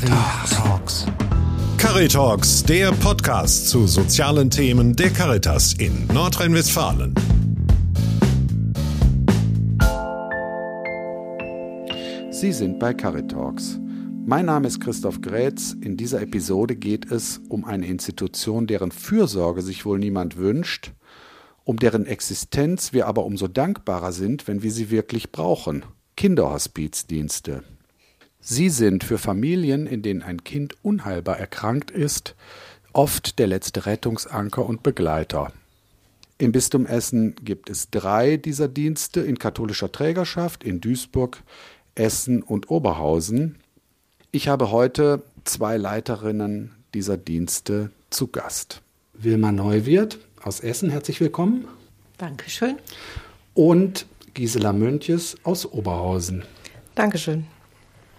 Caritalks. Caritalks, der Podcast zu sozialen Themen der Caritas in Nordrhein-Westfalen. Sie sind bei Caritalks. Mein Name ist Christoph Grätz. In dieser Episode geht es um eine Institution, deren Fürsorge sich wohl niemand wünscht, um deren Existenz wir aber umso dankbarer sind, wenn wir sie wirklich brauchen. Kinderhospizdienste. Sie sind für Familien, in denen ein Kind unheilbar erkrankt ist, oft der letzte Rettungsanker und Begleiter. Im Bistum Essen gibt es drei dieser Dienste in katholischer Trägerschaft in Duisburg, Essen und Oberhausen. Ich habe heute zwei Leiterinnen dieser Dienste zu Gast. Wilma Neuwirth aus Essen, herzlich willkommen. Dankeschön. Und Gisela Möntjes aus Oberhausen. Dankeschön.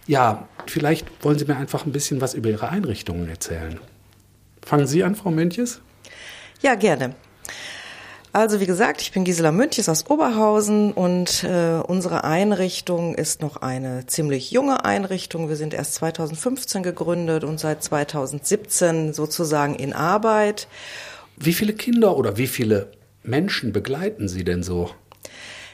Ja, vielleicht wollen Sie mir einfach ein bisschen was über Ihre Einrichtungen erzählen. Fangen Sie an, Frau Möntjes? Ja, gerne. Also wie gesagt, ich bin Gisela Müntjes aus Oberhausen und äh, unsere Einrichtung ist noch eine ziemlich junge Einrichtung. Wir sind erst 2015 gegründet und seit 2017 sozusagen in Arbeit. Wie viele Kinder oder wie viele Menschen begleiten Sie denn so?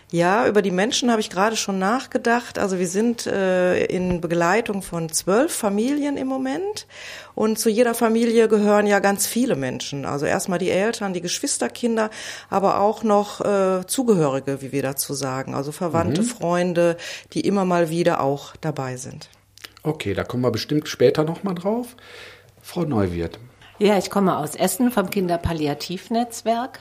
Ja, über die Menschen habe ich gerade schon nachgedacht. Also wir sind äh, in Begleitung von zwölf Familien im Moment. Und zu jeder Familie gehören ja ganz viele Menschen. Also erstmal die Eltern, die Geschwisterkinder, aber auch noch äh, Zugehörige, wie wir dazu sagen. Also Verwandte, mhm. Freunde, die immer mal wieder auch dabei sind. Okay, da kommen wir bestimmt später nochmal drauf. Frau Neuwirth. Ja, ich komme aus Essen vom Kinderpalliativnetzwerk.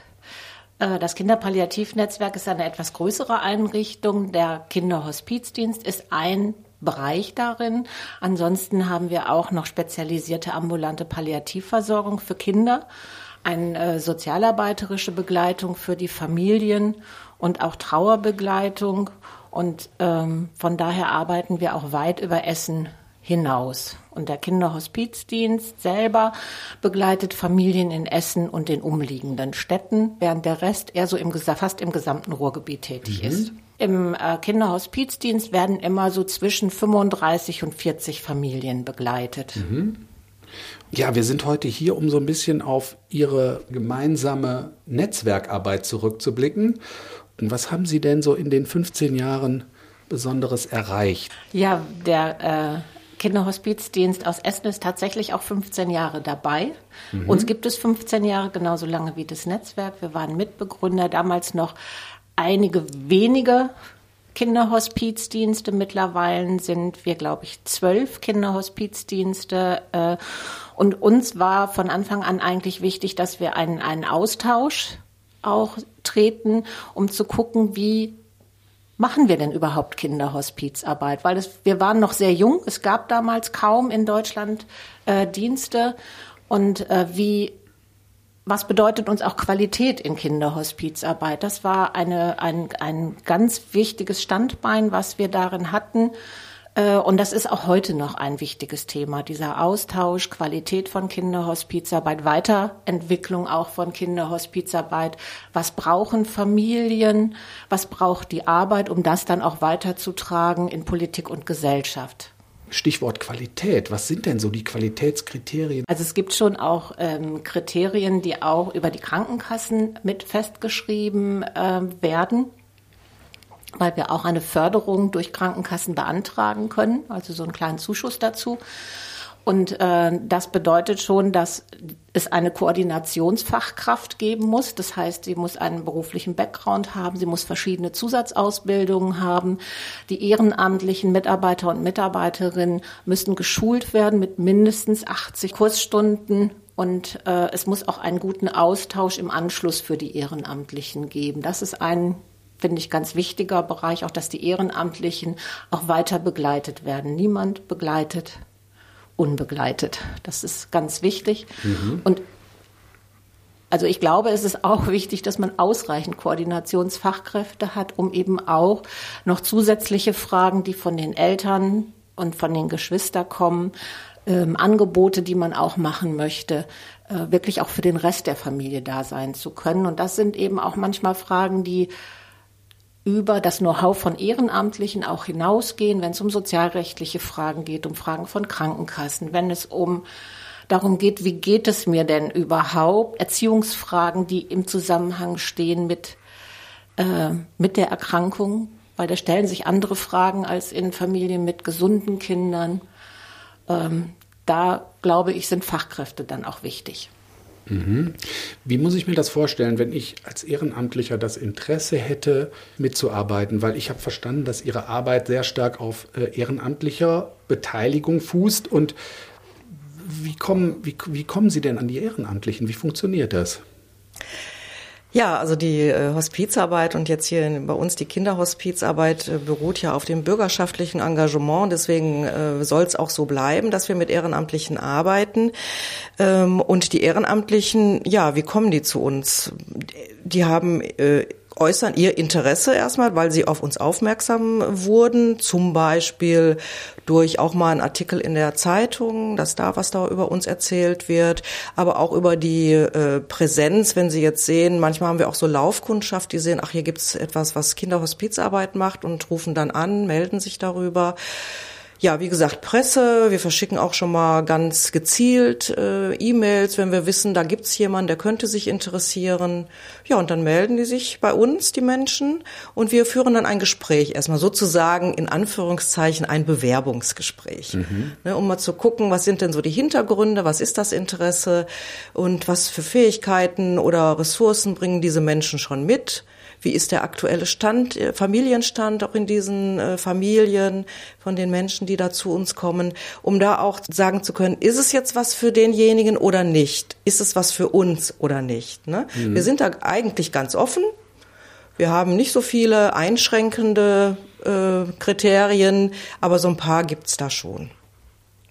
Äh, das Kinderpalliativnetzwerk ist eine etwas größere Einrichtung. Der Kinderhospizdienst ist ein Bereich darin. Ansonsten haben wir auch noch spezialisierte ambulante Palliativversorgung für Kinder, eine äh, sozialarbeiterische Begleitung für die Familien und auch Trauerbegleitung. Und ähm, von daher arbeiten wir auch weit über Essen hinaus. Und der Kinderhospizdienst selber begleitet Familien in Essen und den umliegenden Städten, während der Rest eher so im, fast im gesamten Ruhrgebiet tätig mhm. ist. Im äh, Kinderhospizdienst werden immer so zwischen 35 und 40 Familien begleitet. Mhm. Ja, wir sind heute hier, um so ein bisschen auf Ihre gemeinsame Netzwerkarbeit zurückzublicken. Und was haben Sie denn so in den 15 Jahren Besonderes erreicht? Ja, der äh, Kinderhospizdienst aus Essen ist tatsächlich auch 15 Jahre dabei. Mhm. Uns gibt es 15 Jahre, genauso lange wie das Netzwerk. Wir waren Mitbegründer, damals noch einige wenige Kinderhospizdienste. Mittlerweile sind wir, glaube ich, zwölf Kinderhospizdienste. Äh, und uns war von Anfang an eigentlich wichtig, dass wir einen, einen Austausch auch treten, um zu gucken, wie machen wir denn überhaupt Kinderhospizarbeit? Weil es, wir waren noch sehr jung, es gab damals kaum in Deutschland äh, Dienste. Und äh, wie, was bedeutet uns auch Qualität in Kinderhospizarbeit? Das war eine, ein, ein ganz wichtiges Standbein, was wir darin hatten. Äh, und das ist auch heute noch ein wichtiges Thema, dieser Austausch, Qualität von Kinderhospizarbeit, Weiterentwicklung auch von Kinderhospizarbeit. Was brauchen Familien? Was braucht die Arbeit, um das dann auch weiterzutragen in Politik und Gesellschaft? Stichwort Qualität. Was sind denn so die Qualitätskriterien? Also es gibt schon auch ähm, Kriterien, die auch über die Krankenkassen mit festgeschrieben äh, werden weil wir auch eine Förderung durch Krankenkassen beantragen können, also so einen kleinen Zuschuss dazu. Und äh, das bedeutet schon, dass es eine Koordinationsfachkraft geben muss. Das heißt, sie muss einen beruflichen Background haben, sie muss verschiedene Zusatzausbildungen haben. Die ehrenamtlichen Mitarbeiter und Mitarbeiterinnen müssen geschult werden mit mindestens 80 Kursstunden und äh, es muss auch einen guten Austausch im Anschluss für die Ehrenamtlichen geben. Das ist ein finde ich, ganz wichtiger Bereich, auch dass die Ehrenamtlichen auch weiter begleitet werden. Niemand begleitet unbegleitet. Das ist ganz wichtig. Mhm. Und also ich glaube, es ist auch wichtig, dass man ausreichend Koordinationsfachkräfte hat, um eben auch noch zusätzliche Fragen, die von den Eltern und von den Geschwistern kommen, ähm, Angebote, die man auch machen möchte, äh, wirklich auch für den Rest der Familie da sein zu können. Und das sind eben auch manchmal Fragen, die über das Know-how von Ehrenamtlichen auch hinausgehen, wenn es um sozialrechtliche Fragen geht, um Fragen von Krankenkassen, wenn es um darum geht, wie geht es mir denn überhaupt, Erziehungsfragen, die im Zusammenhang stehen mit, äh, mit der Erkrankung, weil da stellen sich andere Fragen als in Familien mit gesunden Kindern. Ähm, da glaube ich, sind Fachkräfte dann auch wichtig. Mhm. Wie muss ich mir das vorstellen, wenn ich als Ehrenamtlicher das Interesse hätte, mitzuarbeiten? Weil ich habe verstanden, dass Ihre Arbeit sehr stark auf äh, ehrenamtlicher Beteiligung fußt. Und wie kommen, wie, wie kommen Sie denn an die Ehrenamtlichen? Wie funktioniert das? Ja, also die äh, Hospizarbeit und jetzt hier bei uns die Kinderhospizarbeit äh, beruht ja auf dem bürgerschaftlichen Engagement. Deswegen äh, soll es auch so bleiben, dass wir mit Ehrenamtlichen arbeiten. Ähm, und die Ehrenamtlichen, ja, wie kommen die zu uns? Die haben äußern ihr Interesse erstmal, weil sie auf uns aufmerksam wurden, zum Beispiel durch auch mal einen Artikel in der Zeitung, dass da was da über uns erzählt wird, aber auch über die äh, Präsenz, wenn sie jetzt sehen, manchmal haben wir auch so Laufkundschaft, die sehen, ach, hier gibt's etwas, was Kinderhospizarbeit macht und rufen dann an, melden sich darüber. Ja, wie gesagt, Presse. Wir verschicken auch schon mal ganz gezielt äh, E-Mails, wenn wir wissen, da gibt's jemanden, der könnte sich interessieren. Ja, und dann melden die sich bei uns, die Menschen, und wir führen dann ein Gespräch. Erstmal sozusagen in Anführungszeichen ein Bewerbungsgespräch, mhm. ne, um mal zu gucken, was sind denn so die Hintergründe, was ist das Interesse und was für Fähigkeiten oder Ressourcen bringen diese Menschen schon mit wie ist der aktuelle Stand, äh, Familienstand auch in diesen äh, Familien von den Menschen, die da zu uns kommen, um da auch sagen zu können, ist es jetzt was für denjenigen oder nicht? Ist es was für uns oder nicht? Ne? Mhm. Wir sind da eigentlich ganz offen. Wir haben nicht so viele einschränkende äh, Kriterien, aber so ein paar gibt's da schon.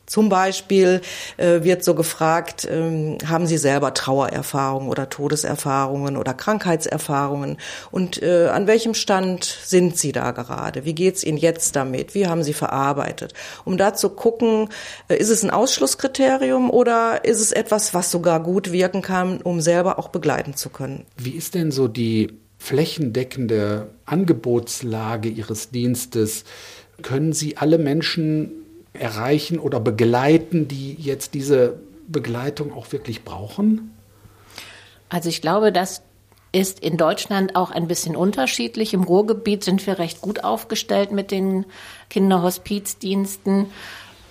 Zum Beispiel äh, wird so gefragt, ähm, haben Sie selber Trauererfahrungen oder Todeserfahrungen oder Krankheitserfahrungen? Und äh, an welchem Stand sind Sie da gerade? Wie geht's Ihnen jetzt damit? Wie haben Sie verarbeitet? Um da zu gucken, äh, ist es ein Ausschlusskriterium oder ist es etwas, was sogar gut wirken kann, um selber auch begleiten zu können? Wie ist denn so die flächendeckende Angebotslage Ihres Dienstes? Können Sie alle Menschen erreichen oder begleiten, die jetzt diese Begleitung auch wirklich brauchen? Also ich glaube, das ist in Deutschland auch ein bisschen unterschiedlich. Im Ruhrgebiet sind wir recht gut aufgestellt mit den Kinderhospizdiensten.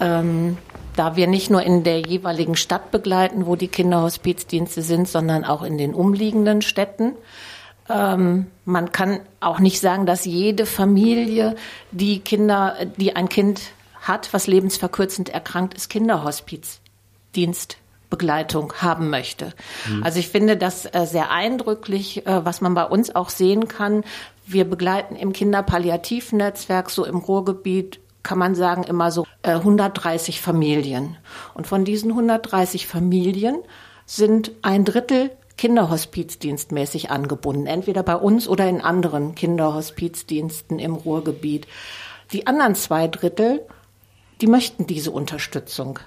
Ähm, da wir nicht nur in der jeweiligen Stadt begleiten, wo die Kinderhospizdienste sind, sondern auch in den umliegenden Städten. Ähm, man kann auch nicht sagen, dass jede Familie, die Kinder, die ein Kind hat, was lebensverkürzend erkrankt ist, Kinderhospizdienstbegleitung haben möchte. Mhm. Also ich finde das äh, sehr eindrücklich, äh, was man bei uns auch sehen kann. Wir begleiten im Kinderpalliativnetzwerk so im Ruhrgebiet kann man sagen, immer so 130 äh, Familien. Und von diesen 130 Familien sind ein Drittel Kinderhospizdienstmäßig angebunden, entweder bei uns oder in anderen Kinderhospizdiensten im Ruhrgebiet. Die anderen zwei Drittel die möchten diese Unterstützung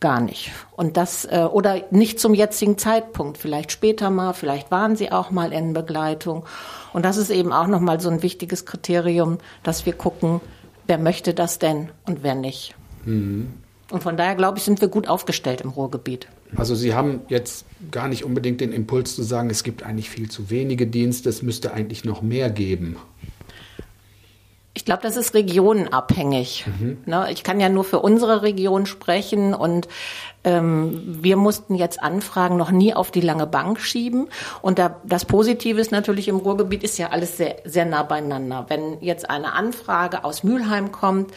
gar nicht. Und das, äh, oder nicht zum jetzigen Zeitpunkt, vielleicht später mal, vielleicht waren sie auch mal in Begleitung. Und das ist eben auch nochmal so ein wichtiges Kriterium, dass wir gucken, wer möchte das denn und wer nicht. Mhm. Und von daher, glaube ich, sind wir gut aufgestellt im Ruhrgebiet. Also Sie haben jetzt gar nicht unbedingt den Impuls zu sagen, es gibt eigentlich viel zu wenige Dienste, es müsste eigentlich noch mehr geben. Ich glaube, das ist regionenabhängig. Mhm. Ne, ich kann ja nur für unsere Region sprechen und ähm, wir mussten jetzt Anfragen noch nie auf die lange Bank schieben. Und da, das Positive ist natürlich im Ruhrgebiet ist ja alles sehr, sehr nah beieinander. Wenn jetzt eine Anfrage aus Mülheim kommt,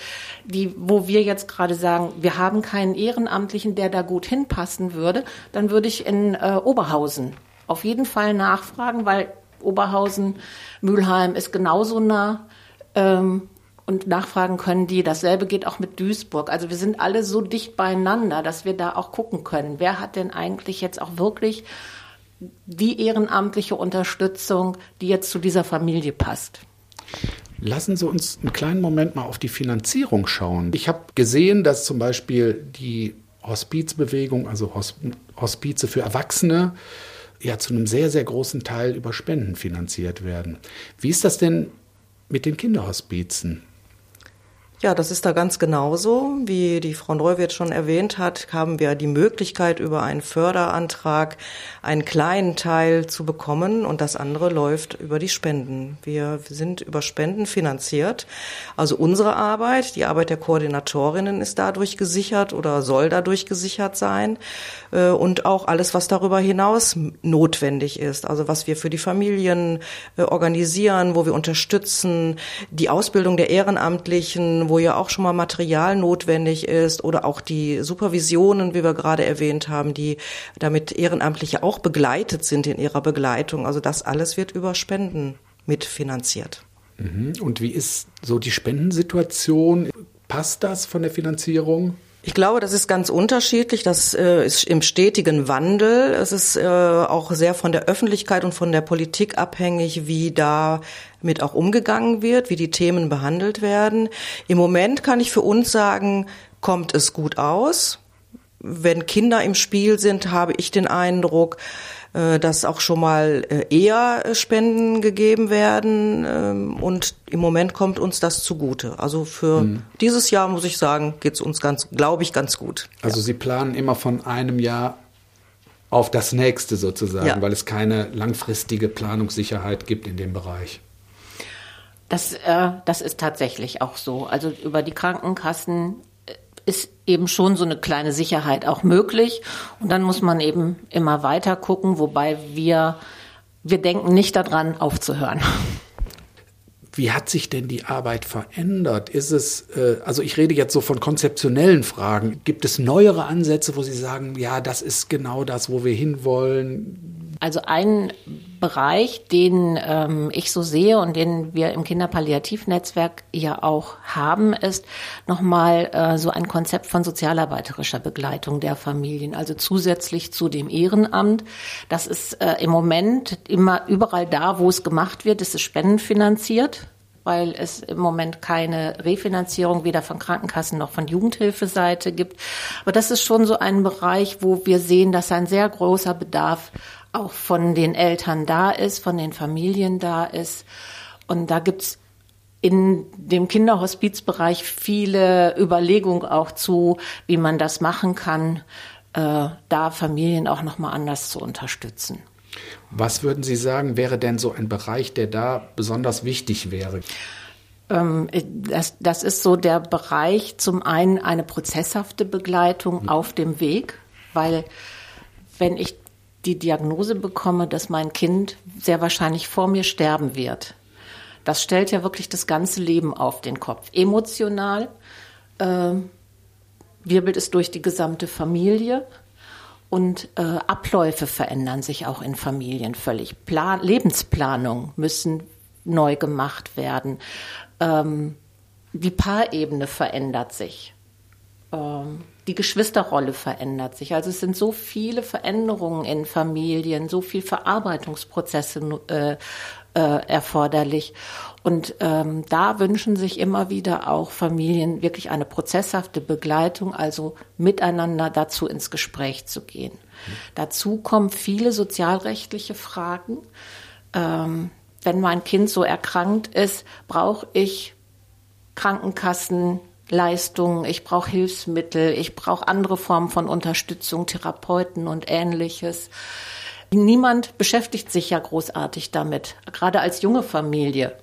die, wo wir jetzt gerade sagen, wir haben keinen Ehrenamtlichen, der da gut hinpassen würde, dann würde ich in äh, Oberhausen auf jeden Fall nachfragen, weil Oberhausen, Mülheim ist genauso nah ähm, und nachfragen können die. Dasselbe geht auch mit Duisburg. Also wir sind alle so dicht beieinander, dass wir da auch gucken können, wer hat denn eigentlich jetzt auch wirklich die ehrenamtliche Unterstützung, die jetzt zu dieser Familie passt. Lassen Sie uns einen kleinen Moment mal auf die Finanzierung schauen. Ich habe gesehen, dass zum Beispiel die Hospizbewegung, also Hospize für Erwachsene, ja zu einem sehr, sehr großen Teil über Spenden finanziert werden. Wie ist das denn mit den Kinderhospizen? Ja, das ist da ganz genauso. Wie die Frau Neuwirth schon erwähnt hat, haben wir die Möglichkeit, über einen Förderantrag einen kleinen Teil zu bekommen und das andere läuft über die Spenden. Wir sind über Spenden finanziert. Also unsere Arbeit, die Arbeit der Koordinatorinnen ist dadurch gesichert oder soll dadurch gesichert sein äh, und auch alles, was darüber hinaus notwendig ist. Also was wir für die Familien äh, organisieren, wo wir unterstützen, die Ausbildung der Ehrenamtlichen, wo ja auch schon mal Material notwendig ist oder auch die Supervisionen, wie wir gerade erwähnt haben, die damit Ehrenamtliche auch begleitet sind in ihrer Begleitung. Also das alles wird über Spenden mitfinanziert. Mhm. Und wie ist so die Spendensituation? Passt das von der Finanzierung? Ich glaube, das ist ganz unterschiedlich. Das äh, ist im stetigen Wandel. Es ist äh, auch sehr von der Öffentlichkeit und von der Politik abhängig, wie da mit auch umgegangen wird, wie die Themen behandelt werden. Im Moment kann ich für uns sagen, kommt es gut aus. Wenn Kinder im Spiel sind, habe ich den Eindruck, äh, dass auch schon mal äh, eher äh, Spenden gegeben werden. Ähm, und im Moment kommt uns das zugute. Also für mhm. dieses Jahr, muss ich sagen, geht es uns ganz, glaube ich, ganz gut. Also ja. Sie planen immer von einem Jahr auf das nächste sozusagen, ja. weil es keine langfristige Planungssicherheit gibt in dem Bereich. Das, äh, das ist tatsächlich auch so. Also über die Krankenkassen ist eben schon so eine kleine Sicherheit auch möglich. Und dann muss man eben immer weiter gucken, wobei wir, wir denken nicht daran, aufzuhören. Wie hat sich denn die Arbeit verändert? Ist es, äh, also ich rede jetzt so von konzeptionellen Fragen. Gibt es neuere Ansätze, wo Sie sagen, ja, das ist genau das, wo wir hinwollen? Also ein Bereich, den ähm, ich so sehe und den wir im Kinderpalliativnetzwerk ja auch haben, ist nochmal äh, so ein Konzept von sozialarbeiterischer Begleitung der Familien, also zusätzlich zu dem Ehrenamt. Das ist äh, im Moment immer überall da, wo es gemacht wird, ist es spendenfinanziert weil es im Moment keine Refinanzierung weder von Krankenkassen noch von Jugendhilfeseite gibt. Aber das ist schon so ein Bereich, wo wir sehen, dass ein sehr großer Bedarf auch von den Eltern da ist, von den Familien da ist. Und da gibt's in dem Kinderhospizbereich viele Überlegungen auch zu, wie man das machen kann, äh, da Familien auch nochmal anders zu unterstützen. Was würden Sie sagen, wäre denn so ein Bereich, der da besonders wichtig wäre? Ähm, das, das ist so der Bereich, zum einen eine prozesshafte Begleitung mhm. auf dem Weg, weil wenn ich die Diagnose bekomme, dass mein Kind sehr wahrscheinlich vor mir sterben wird. Das stellt ja wirklich das ganze Leben auf den Kopf. Emotional äh, wirbelt es durch die gesamte Familie und äh, Abläufe verändern sich auch in Familien völlig. Plan Lebensplanungen müssen neu gemacht werden. Ähm, die Paarebene verändert sich. Ähm, die Geschwisterrolle verändert sich. Also es sind so viele Veränderungen in Familien, so viel Verarbeitungsprozesse äh, äh, erforderlich. Und ähm, da wünschen sich immer wieder auch Familien wirklich eine prozesshafte Begleitung, also miteinander dazu ins Gespräch zu gehen. Mhm. Dazu kommen viele sozialrechtliche Fragen. Ähm, wenn mein Kind so erkrankt ist, brauche ich Krankenkassen, Leistungen, ich brauche Hilfsmittel, ich brauche andere Formen von Unterstützung, Therapeuten und ähnliches. Niemand beschäftigt sich ja großartig damit, gerade als junge Familie.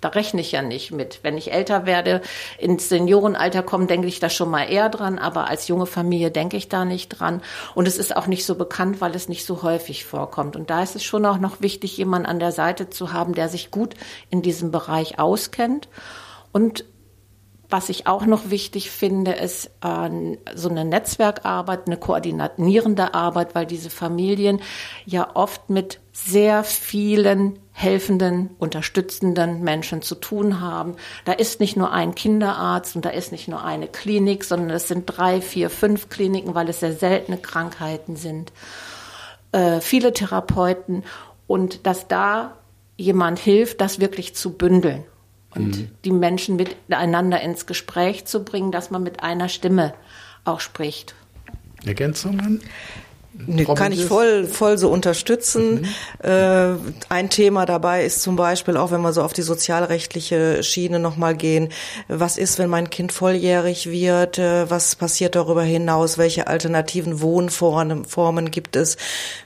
Da rechne ich ja nicht mit. Wenn ich älter werde, ins Seniorenalter komme, denke ich da schon mal eher dran, aber als junge Familie denke ich da nicht dran. Und es ist auch nicht so bekannt, weil es nicht so häufig vorkommt. Und da ist es schon auch noch wichtig, jemanden an der Seite zu haben, der sich gut in diesem Bereich auskennt und was ich auch noch wichtig finde, ist äh, so eine Netzwerkarbeit, eine koordinierende Arbeit, weil diese Familien ja oft mit sehr vielen helfenden, unterstützenden Menschen zu tun haben. Da ist nicht nur ein Kinderarzt und da ist nicht nur eine Klinik, sondern es sind drei, vier, fünf Kliniken, weil es sehr seltene Krankheiten sind. Äh, viele Therapeuten und dass da jemand hilft, das wirklich zu bündeln und mhm. die Menschen miteinander ins Gespräch zu bringen, dass man mit einer Stimme auch spricht. Ergänzungen? Nee, kann ich voll, voll so unterstützen. Mhm. Äh, ein Thema dabei ist zum Beispiel auch, wenn wir so auf die sozialrechtliche Schiene nochmal gehen, was ist, wenn mein Kind volljährig wird? Äh, was passiert darüber hinaus? Welche alternativen Wohnformen gibt es?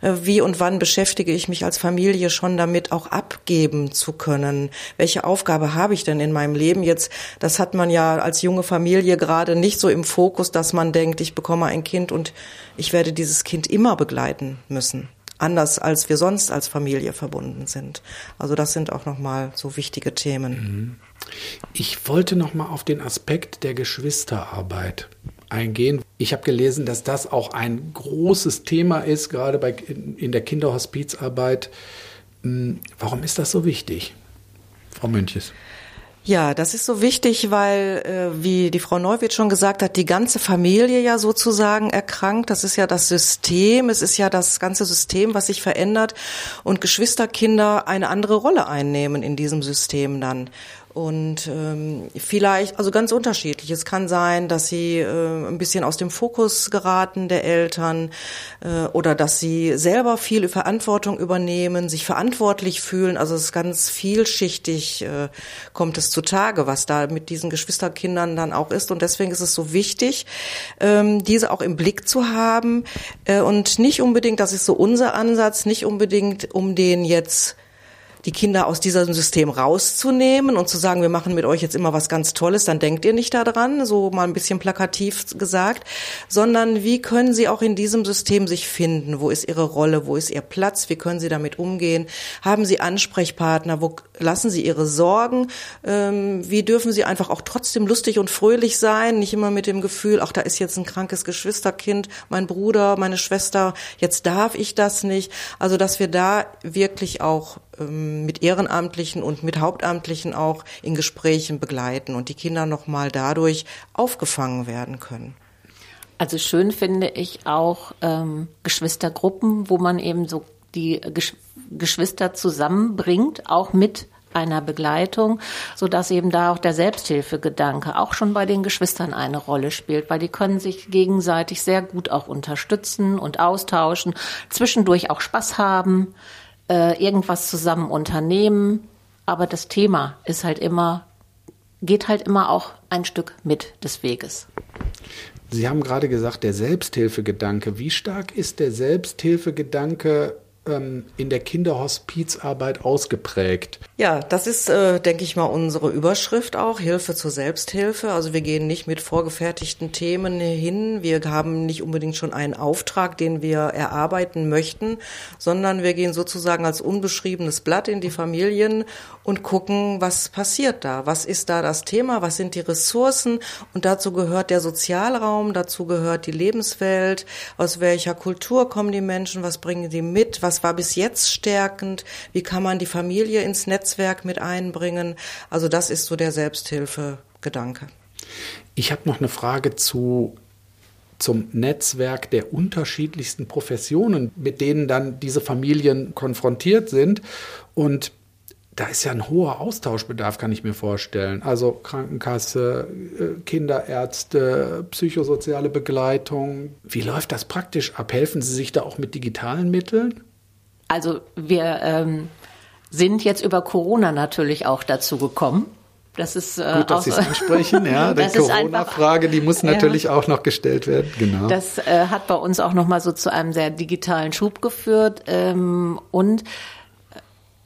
Äh, wie und wann beschäftige ich mich als Familie schon damit, auch abgeben zu können? Welche Aufgabe habe ich denn in meinem Leben jetzt? Das hat man ja als junge Familie gerade nicht so im Fokus, dass man denkt, ich bekomme ein Kind und ich werde dieses Kind immer begleiten müssen. Anders als wir sonst als Familie verbunden sind. Also das sind auch nochmal so wichtige Themen. Mhm. Ich wollte nochmal auf den Aspekt der Geschwisterarbeit eingehen. Ich habe gelesen, dass das auch ein großes Thema ist, gerade bei, in der Kinderhospizarbeit. Hm, warum ist das so wichtig, Frau Münches? Ja, das ist so wichtig, weil, äh, wie die Frau Neuwirth schon gesagt hat, die ganze Familie ja sozusagen erkrankt. Das ist ja das System, es ist ja das ganze System, was sich verändert und Geschwisterkinder eine andere Rolle einnehmen in diesem System dann. Und ähm, vielleicht, also ganz unterschiedlich. Es kann sein, dass sie äh, ein bisschen aus dem Fokus geraten der Eltern äh, oder dass sie selber viel Verantwortung übernehmen, sich verantwortlich fühlen. Also es ist ganz vielschichtig, äh, kommt es zutage, was da mit diesen Geschwisterkindern dann auch ist. Und deswegen ist es so wichtig, ähm, diese auch im Blick zu haben äh, und nicht unbedingt, das ist so unser Ansatz, nicht unbedingt um den jetzt die Kinder aus diesem System rauszunehmen und zu sagen, wir machen mit euch jetzt immer was ganz Tolles, dann denkt ihr nicht daran, so mal ein bisschen plakativ gesagt, sondern wie können sie auch in diesem System sich finden? Wo ist ihre Rolle? Wo ist ihr Platz? Wie können sie damit umgehen? Haben sie Ansprechpartner? Wo lassen sie ihre Sorgen? Ähm, wie dürfen sie einfach auch trotzdem lustig und fröhlich sein? Nicht immer mit dem Gefühl, ach, da ist jetzt ein krankes Geschwisterkind, mein Bruder, meine Schwester, jetzt darf ich das nicht. Also, dass wir da wirklich auch mit Ehrenamtlichen und mit Hauptamtlichen auch in Gesprächen begleiten und die Kinder nochmal dadurch aufgefangen werden können. Also schön finde ich auch ähm, Geschwistergruppen, wo man eben so die Gesch Geschwister zusammenbringt, auch mit einer Begleitung, so dass eben da auch der Selbsthilfegedanke auch schon bei den Geschwistern eine Rolle spielt, weil die können sich gegenseitig sehr gut auch unterstützen und austauschen, zwischendurch auch Spaß haben äh, irgendwas zusammen unternehmen. Aber das Thema ist halt immer, geht halt immer auch ein Stück mit des Weges. Sie haben gerade gesagt, der Selbsthilfegedanke. Wie stark ist der Selbsthilfegedanke ähm, in der Kinderhospizarbeit ausgeprägt? Ja, das ist, äh, denke ich mal, unsere Überschrift auch, Hilfe zur Selbsthilfe. Also wir gehen nicht mit vorgefertigten Themen hin. Wir haben nicht unbedingt schon einen Auftrag, den wir erarbeiten möchten, sondern wir gehen sozusagen als unbeschriebenes Blatt in die Familien und gucken, was passiert da? Was ist da das Thema? Was sind die Ressourcen? Und dazu gehört der Sozialraum, dazu gehört die Lebenswelt. Aus welcher Kultur kommen die Menschen? Was bringen die mit? Was war bis jetzt stärkend? Wie kann man die Familie ins Netzwerk mit einbringen? Also das ist so der Selbsthilfegedanke. Ich habe noch eine Frage zu zum Netzwerk der unterschiedlichsten Professionen, mit denen dann diese Familien konfrontiert sind. Und da ist ja ein hoher Austauschbedarf, kann ich mir vorstellen. Also Krankenkasse, äh, Kinderärzte, psychosoziale Begleitung. Wie läuft das praktisch ab? Helfen Sie sich da auch mit digitalen Mitteln? Also wir ähm, sind jetzt über Corona natürlich auch dazu gekommen. Das ist äh, gut, dass Sie es ansprechen. Ja, die Corona-Frage, die muss natürlich ja, auch noch gestellt werden. Genau. Das äh, hat bei uns auch noch mal so zu einem sehr digitalen Schub geführt ähm, und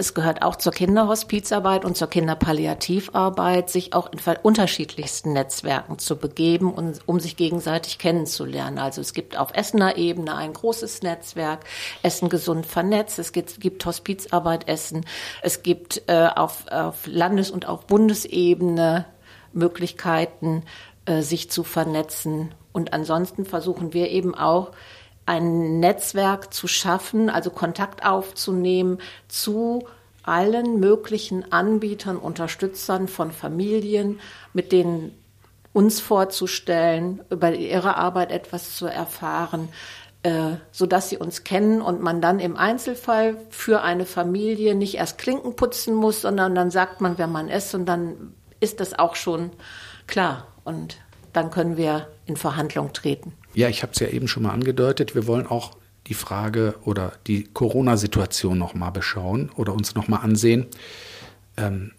es gehört auch zur Kinderhospizarbeit und zur Kinderpalliativarbeit, sich auch in unterschiedlichsten Netzwerken zu begeben, und, um sich gegenseitig kennenzulernen. Also es gibt auf Essener Ebene ein großes Netzwerk, Essen gesund vernetzt, es gibt, gibt Hospizarbeit Essen, es gibt äh, auf, auf Landes- und auf Bundesebene Möglichkeiten, äh, sich zu vernetzen. Und ansonsten versuchen wir eben auch, ein Netzwerk zu schaffen, also Kontakt aufzunehmen zu allen möglichen Anbietern, Unterstützern von Familien, mit denen uns vorzustellen, über ihre Arbeit etwas zu erfahren, äh, so dass sie uns kennen und man dann im Einzelfall für eine Familie nicht erst Klinken putzen muss, sondern dann sagt man, wer man ist und dann ist das auch schon klar und dann können wir in Verhandlung treten. Ja, ich habe es ja eben schon mal angedeutet. Wir wollen auch die Frage oder die Corona-Situation nochmal beschauen oder uns nochmal ansehen. Ähm,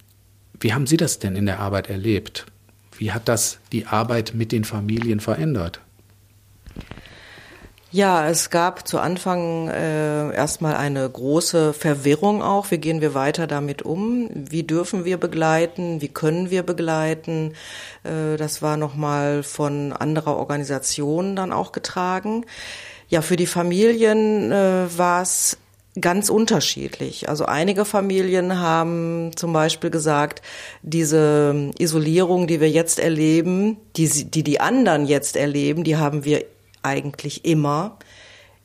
wie haben Sie das denn in der Arbeit erlebt? Wie hat das die Arbeit mit den Familien verändert? Ja, es gab zu Anfang äh, erstmal eine große Verwirrung auch. Wie gehen wir weiter damit um? Wie dürfen wir begleiten? Wie können wir begleiten? Äh, das war nochmal von anderer Organisation dann auch getragen. Ja, für die Familien äh, war es ganz unterschiedlich. Also einige Familien haben zum Beispiel gesagt, diese Isolierung, die wir jetzt erleben, die die, die anderen jetzt erleben, die haben wir eigentlich immer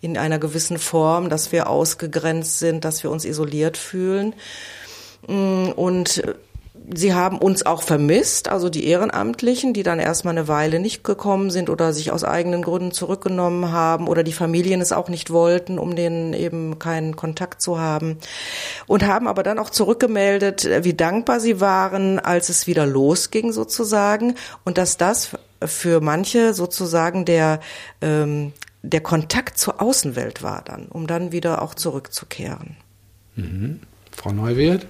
in einer gewissen Form, dass wir ausgegrenzt sind, dass wir uns isoliert fühlen. Mm, und sie haben uns auch vermisst, also die Ehrenamtlichen, die dann erstmal eine Weile nicht gekommen sind oder sich aus eigenen Gründen zurückgenommen haben oder die Familien es auch nicht wollten, um denen eben keinen Kontakt zu haben. Und haben aber dann auch zurückgemeldet, wie dankbar sie waren, als es wieder losging sozusagen und dass das für manche sozusagen der, ähm, der Kontakt zur Außenwelt war dann, um dann wieder auch zurückzukehren. Mhm. Frau Neuwirth?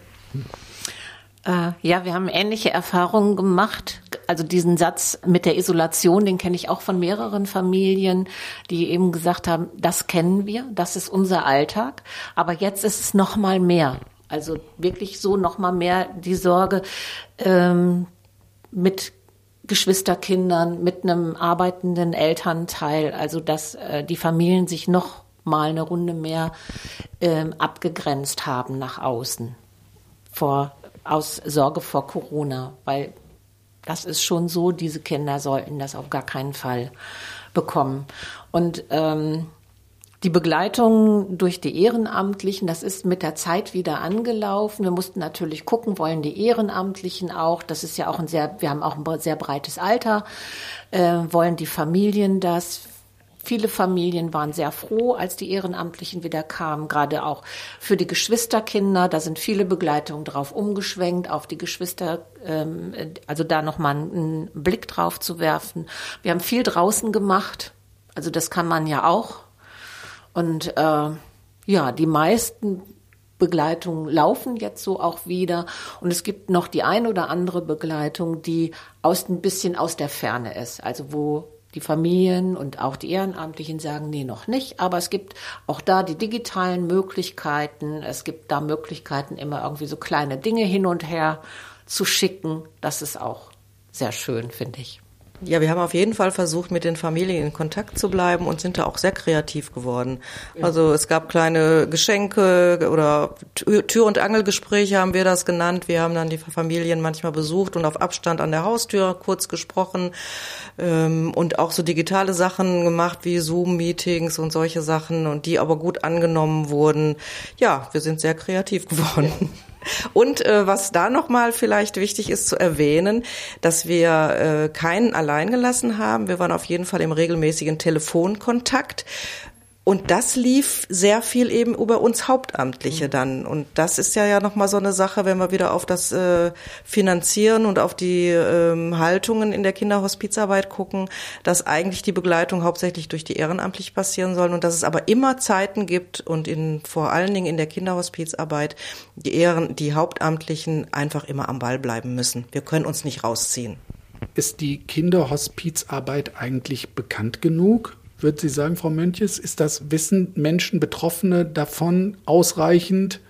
Äh, ja, wir haben ähnliche Erfahrungen gemacht. Also diesen Satz mit der Isolation, den kenne ich auch von mehreren Familien, die eben gesagt haben, das kennen wir, das ist unser Alltag, aber jetzt ist es noch mal mehr. Also wirklich so noch mal mehr die Sorge ähm, mit Geschwisterkindern, mit einem arbeitenden Elternteil, also dass äh, die Familien sich noch mal eine Runde mehr ähm, abgegrenzt haben nach außen vor aus Sorge vor Corona, weil das ist schon so, diese Kinder sollten das auf gar keinen Fall bekommen. Und ähm, die Begleitung durch die Ehrenamtlichen, das ist mit der Zeit wieder angelaufen. Wir mussten natürlich gucken, wollen die Ehrenamtlichen auch, das ist ja auch ein sehr, wir haben auch ein sehr breites Alter, äh, wollen die Familien das, Viele Familien waren sehr froh, als die Ehrenamtlichen wieder kamen, gerade auch für die Geschwisterkinder. Da sind viele Begleitungen drauf umgeschwenkt, auf die Geschwister, ähm, also da nochmal einen Blick drauf zu werfen. Wir haben viel draußen gemacht, also das kann man ja auch. Und äh, ja, die meisten Begleitungen laufen jetzt so auch wieder. Und es gibt noch die ein oder andere Begleitung, die aus ein bisschen aus der Ferne ist. Also wo die Familien und auch die Ehrenamtlichen sagen, nee, noch nicht. Aber es gibt auch da die digitalen Möglichkeiten. Es gibt da Möglichkeiten, immer irgendwie so kleine Dinge hin und her zu schicken. Das ist auch sehr schön, finde ich. Ja, wir haben auf jeden Fall versucht, mit den Familien in Kontakt zu bleiben und sind da auch sehr kreativ geworden. Also es gab kleine Geschenke oder Tür- und Angelgespräche haben wir das genannt. Wir haben dann die Familien manchmal besucht und auf Abstand an der Haustür kurz gesprochen ähm, und auch so digitale Sachen gemacht wie Zoom-Meetings und solche Sachen und die aber gut angenommen wurden. Ja, wir sind sehr kreativ geworden. Und äh, was da nochmal vielleicht wichtig ist zu erwähnen, dass wir äh, keinen allein gelassen haben. Wir waren auf jeden Fall im regelmäßigen Telefonkontakt. Und das lief sehr viel eben über uns Hauptamtliche dann. Und das ist ja ja nochmal so eine Sache, wenn wir wieder auf das äh, Finanzieren und auf die ähm, Haltungen in der Kinderhospizarbeit gucken, dass eigentlich die Begleitung hauptsächlich durch die ehrenamtlich passieren soll und dass es aber immer Zeiten gibt und in, vor allen Dingen in der Kinderhospizarbeit die Ehren, die Hauptamtlichen einfach immer am Ball bleiben müssen. Wir können uns nicht rausziehen. Ist die Kinderhospizarbeit eigentlich bekannt genug? Würden Sie sagen, Frau Mönches, ist das Wissen Menschen, Betroffene davon ausreichend?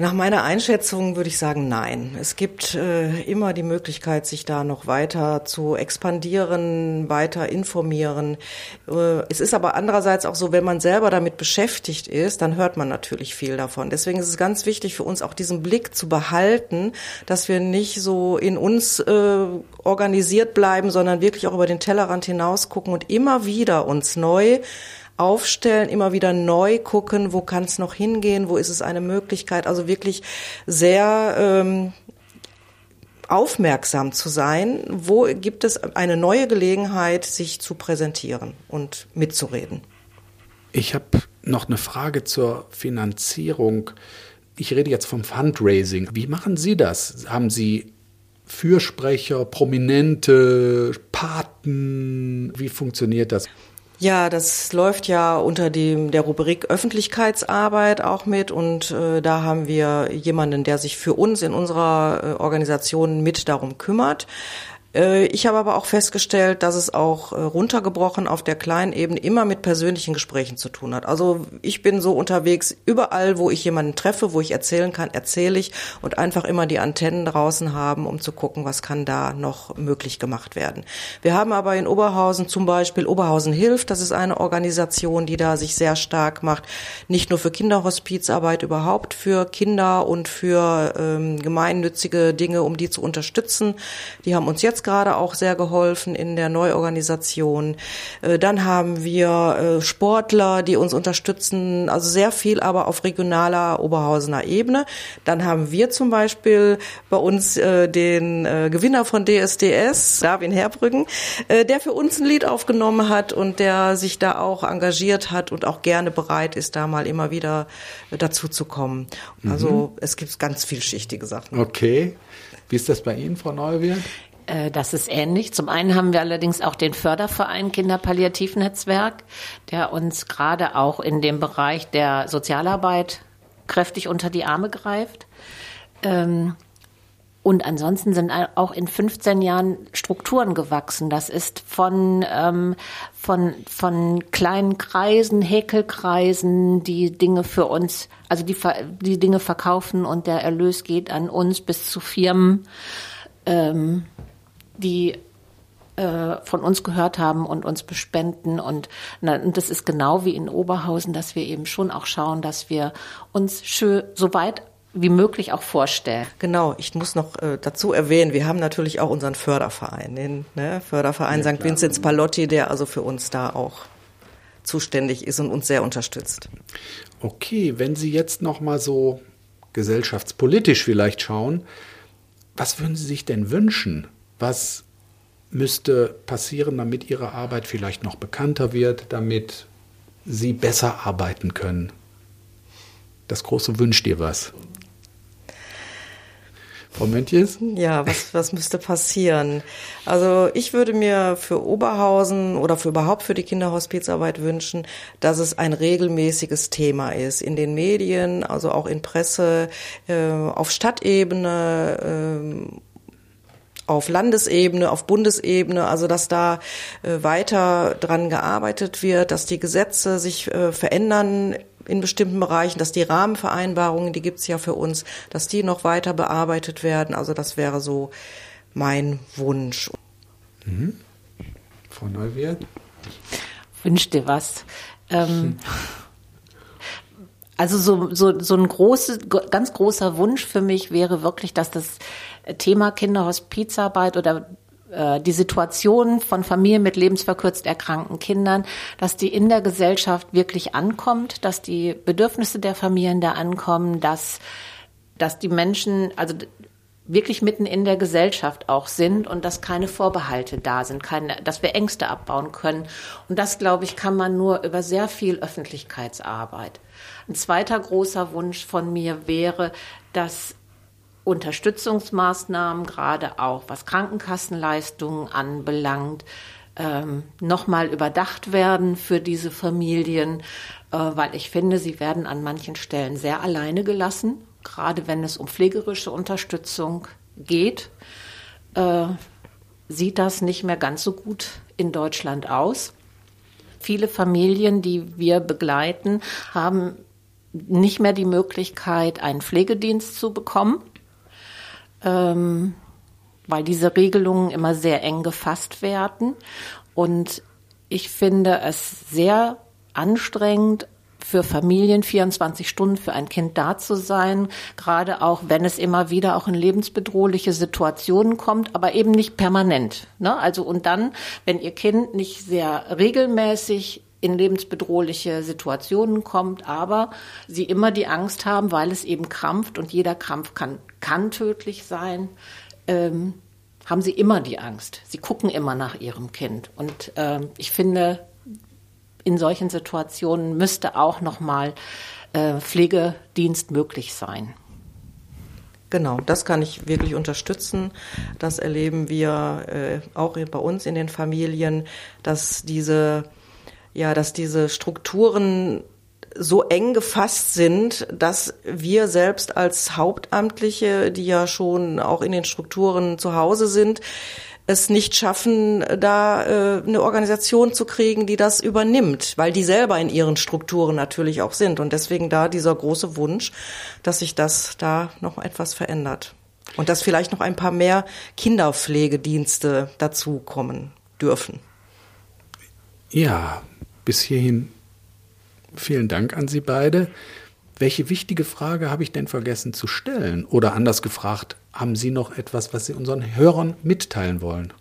Nach meiner Einschätzung würde ich sagen, nein. Es gibt äh, immer die Möglichkeit, sich da noch weiter zu expandieren, weiter informieren. Äh, es ist aber andererseits auch so, wenn man selber damit beschäftigt ist, dann hört man natürlich viel davon. Deswegen ist es ganz wichtig für uns auch diesen Blick zu behalten, dass wir nicht so in uns äh, organisiert bleiben, sondern wirklich auch über den Tellerrand hinaus gucken und immer wieder uns neu aufstellen, immer wieder neu gucken, wo kann es noch hingehen, wo ist es eine Möglichkeit. Also wirklich sehr ähm, aufmerksam zu sein, wo gibt es eine neue Gelegenheit, sich zu präsentieren und mitzureden. Ich habe noch eine Frage zur Finanzierung. Ich rede jetzt vom Fundraising. Wie machen Sie das? Haben Sie Fürsprecher, Prominente, Paten? Wie funktioniert das? Ja, das läuft ja unter dem der Rubrik Öffentlichkeitsarbeit auch mit und äh, da haben wir jemanden, der sich für uns in unserer äh, Organisation mit darum kümmert. Äh, ich habe aber auch festgestellt, dass es auch äh, runtergebrochen auf der kleinen Ebene immer mit persönlichen Gesprächen zu tun hat. Also ich bin so unterwegs, überall, wo ich jemanden treffe, wo ich erzählen kann, erzähle ich und einfach immer die Antennen draußen haben, um zu gucken, was kann da noch möglich gemacht werden. Wir haben aber in Oberhausen zum Beispiel Oberhausen hilft, das ist eine Organisation, die da sich sehr stark macht, nicht nur für Kinderhospizarbeit, überhaupt für Kinder und für ähm, gemeinnützige Dinge, um die zu unterstützen. Die haben uns jetzt jetzt gerade auch sehr geholfen in der Neuorganisation. Äh, dann haben wir äh, Sportler, die uns unterstützen, also sehr viel aber auf regionaler Oberhausener Ebene. Dann haben wir zum Beispiel bei uns äh, den Gewinner von DSDS, Darwin Herbrücken, der für uns ein Lied aufgenommen hat und der sich da auch engagiert hat und auch gerne bereit ist, da mal immer wieder dazu zu kommen. Also mhm. es gibt ganz vielschichtige Sachen. Okay. Wie ist das bei Ihnen, Frau Neuwirth? Äh, das ist ähnlich. Zum einen haben wir allerdings auch den Förderverein Kinderpalliativnetzwerk, der uns gerade auch in dem Bereich der Sozialarbeit kräftig unter die Arme greift. Ähm, und ansonsten sind auch in 15 Jahren Strukturen gewachsen. Das ist von, ähm, von, von kleinen Kreisen, Häkelkreisen, die Dinge für uns, also die, die Dinge verkaufen und der Erlös geht an uns bis zu Firmen. Die äh, von uns gehört haben und uns bespenden. Und, na, und das ist genau wie in Oberhausen, dass wir eben schon auch schauen, dass wir uns schön, so weit wie möglich auch vorstellen. Genau, ich muss noch äh, dazu erwähnen, wir haben natürlich auch unseren Förderverein, den ne, Förderverein ja, St. Vinzenz Palotti, der also für uns da auch zuständig ist und uns sehr unterstützt. Okay, wenn Sie jetzt noch mal so gesellschaftspolitisch vielleicht schauen, was würden Sie sich denn wünschen? Was müsste passieren, damit Ihre Arbeit vielleicht noch bekannter wird, damit Sie besser arbeiten können? Das große wünscht dir was. Frau Möntjes? Ja, was, was müsste passieren? Also ich würde mir für Oberhausen oder für überhaupt für die Kinderhospizarbeit wünschen, dass es ein regelmäßiges Thema ist in den Medien, also auch in Presse, äh, auf Stadtebene, äh, auf Landesebene, auf Bundesebene, also dass da äh, weiter dran gearbeitet wird, dass die Gesetze sich äh, verändern in bestimmten Bereichen, dass die Rahmenvereinbarungen, die gibt's ja für uns, dass die noch weiter bearbeitet werden. Also das wäre so mein Wunsch. Mhm. Frau Neuwirth? Wünsch dir was. Ähm, also so, so, so ein großes, ganz großer Wunsch für mich wäre wirklich, dass das Thema Kinderhospizarbeit oder äh, die Situation von Familien mit lebensverkürzt erkrankten Kindern, dass die in der Gesellschaft wirklich ankommt, dass die Bedürfnisse der Familien da ankommen, dass, dass die Menschen, also wirklich mitten in der Gesellschaft auch sind und dass keine Vorbehalte da sind, keine, dass wir Ängste abbauen können. Und das, glaube ich, kann man nur über sehr viel Öffentlichkeitsarbeit. Ein zweiter großer Wunsch von mir wäre, dass Unterstützungsmaßnahmen, gerade auch was Krankenkassenleistungen anbelangt, ähm, nochmal überdacht werden für diese Familien, äh, weil ich finde, sie werden an manchen Stellen sehr alleine gelassen, gerade wenn es um pflegerische Unterstützung geht. Äh, sieht das nicht mehr ganz so gut in Deutschland aus. Viele Familien, die wir begleiten, haben nicht mehr die Möglichkeit, einen Pflegedienst zu bekommen ähm, weil diese Regelungen immer sehr eng gefasst werden. Und ich finde es sehr anstrengend, für Familien 24 Stunden für ein Kind da zu sein, gerade auch wenn es immer wieder auch in lebensbedrohliche Situationen kommt, aber eben nicht permanent. Ne? Also und dann, wenn ihr Kind nicht sehr regelmäßig in lebensbedrohliche Situationen kommt, aber sie immer die Angst haben, weil es eben krampft und jeder Krampf kann, kann tödlich sein, ähm, haben sie immer die Angst. Sie gucken immer nach ihrem Kind. Und ähm, ich finde, in solchen Situationen müsste auch nochmal äh, Pflegedienst möglich sein. Genau, das kann ich wirklich unterstützen. Das erleben wir äh, auch bei uns in den Familien, dass diese Ja, dass diese Strukturen so eng gefasst sind, dass wir selbst als Hauptamtliche, die ja schon auch in den Strukturen zu Hause sind, es nicht schaffen, da äh, eine Organisation zu kriegen, die das übernimmt, weil die selber in ihren Strukturen natürlich auch sind. Und deswegen da dieser große Wunsch, dass sich das da noch etwas verändert. Und dass vielleicht noch ein paar mehr Kinderpflegedienste dazukommen dürfen. Ja, bis hierhin vielen Dank an Sie beide. Welche wichtige Frage habe ich denn vergessen zu stellen? Oder anders gefragt, haben Sie noch etwas, was Sie unseren Hörern mitteilen wollen?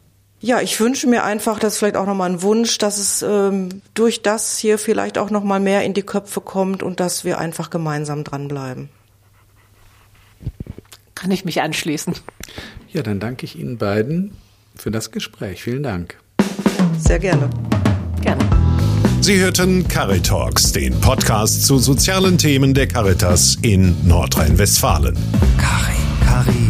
Ja, ich wünsche mir einfach, dass vielleicht auch nochmal ein Wunsch, dass es ähm, durch das hier vielleicht auch nochmal mehr in die Köpfe kommt und dass wir einfach gemeinsam dranbleiben. Kann ich mich anschließen. Ja, dann danke ich Ihnen beiden für das Gespräch. Vielen Dank. Sehr. Gerne. Sie hörten Caritalks, den Podcast zu sozialen Themen der Caritas in Nordrhein-Westfalen. Cari.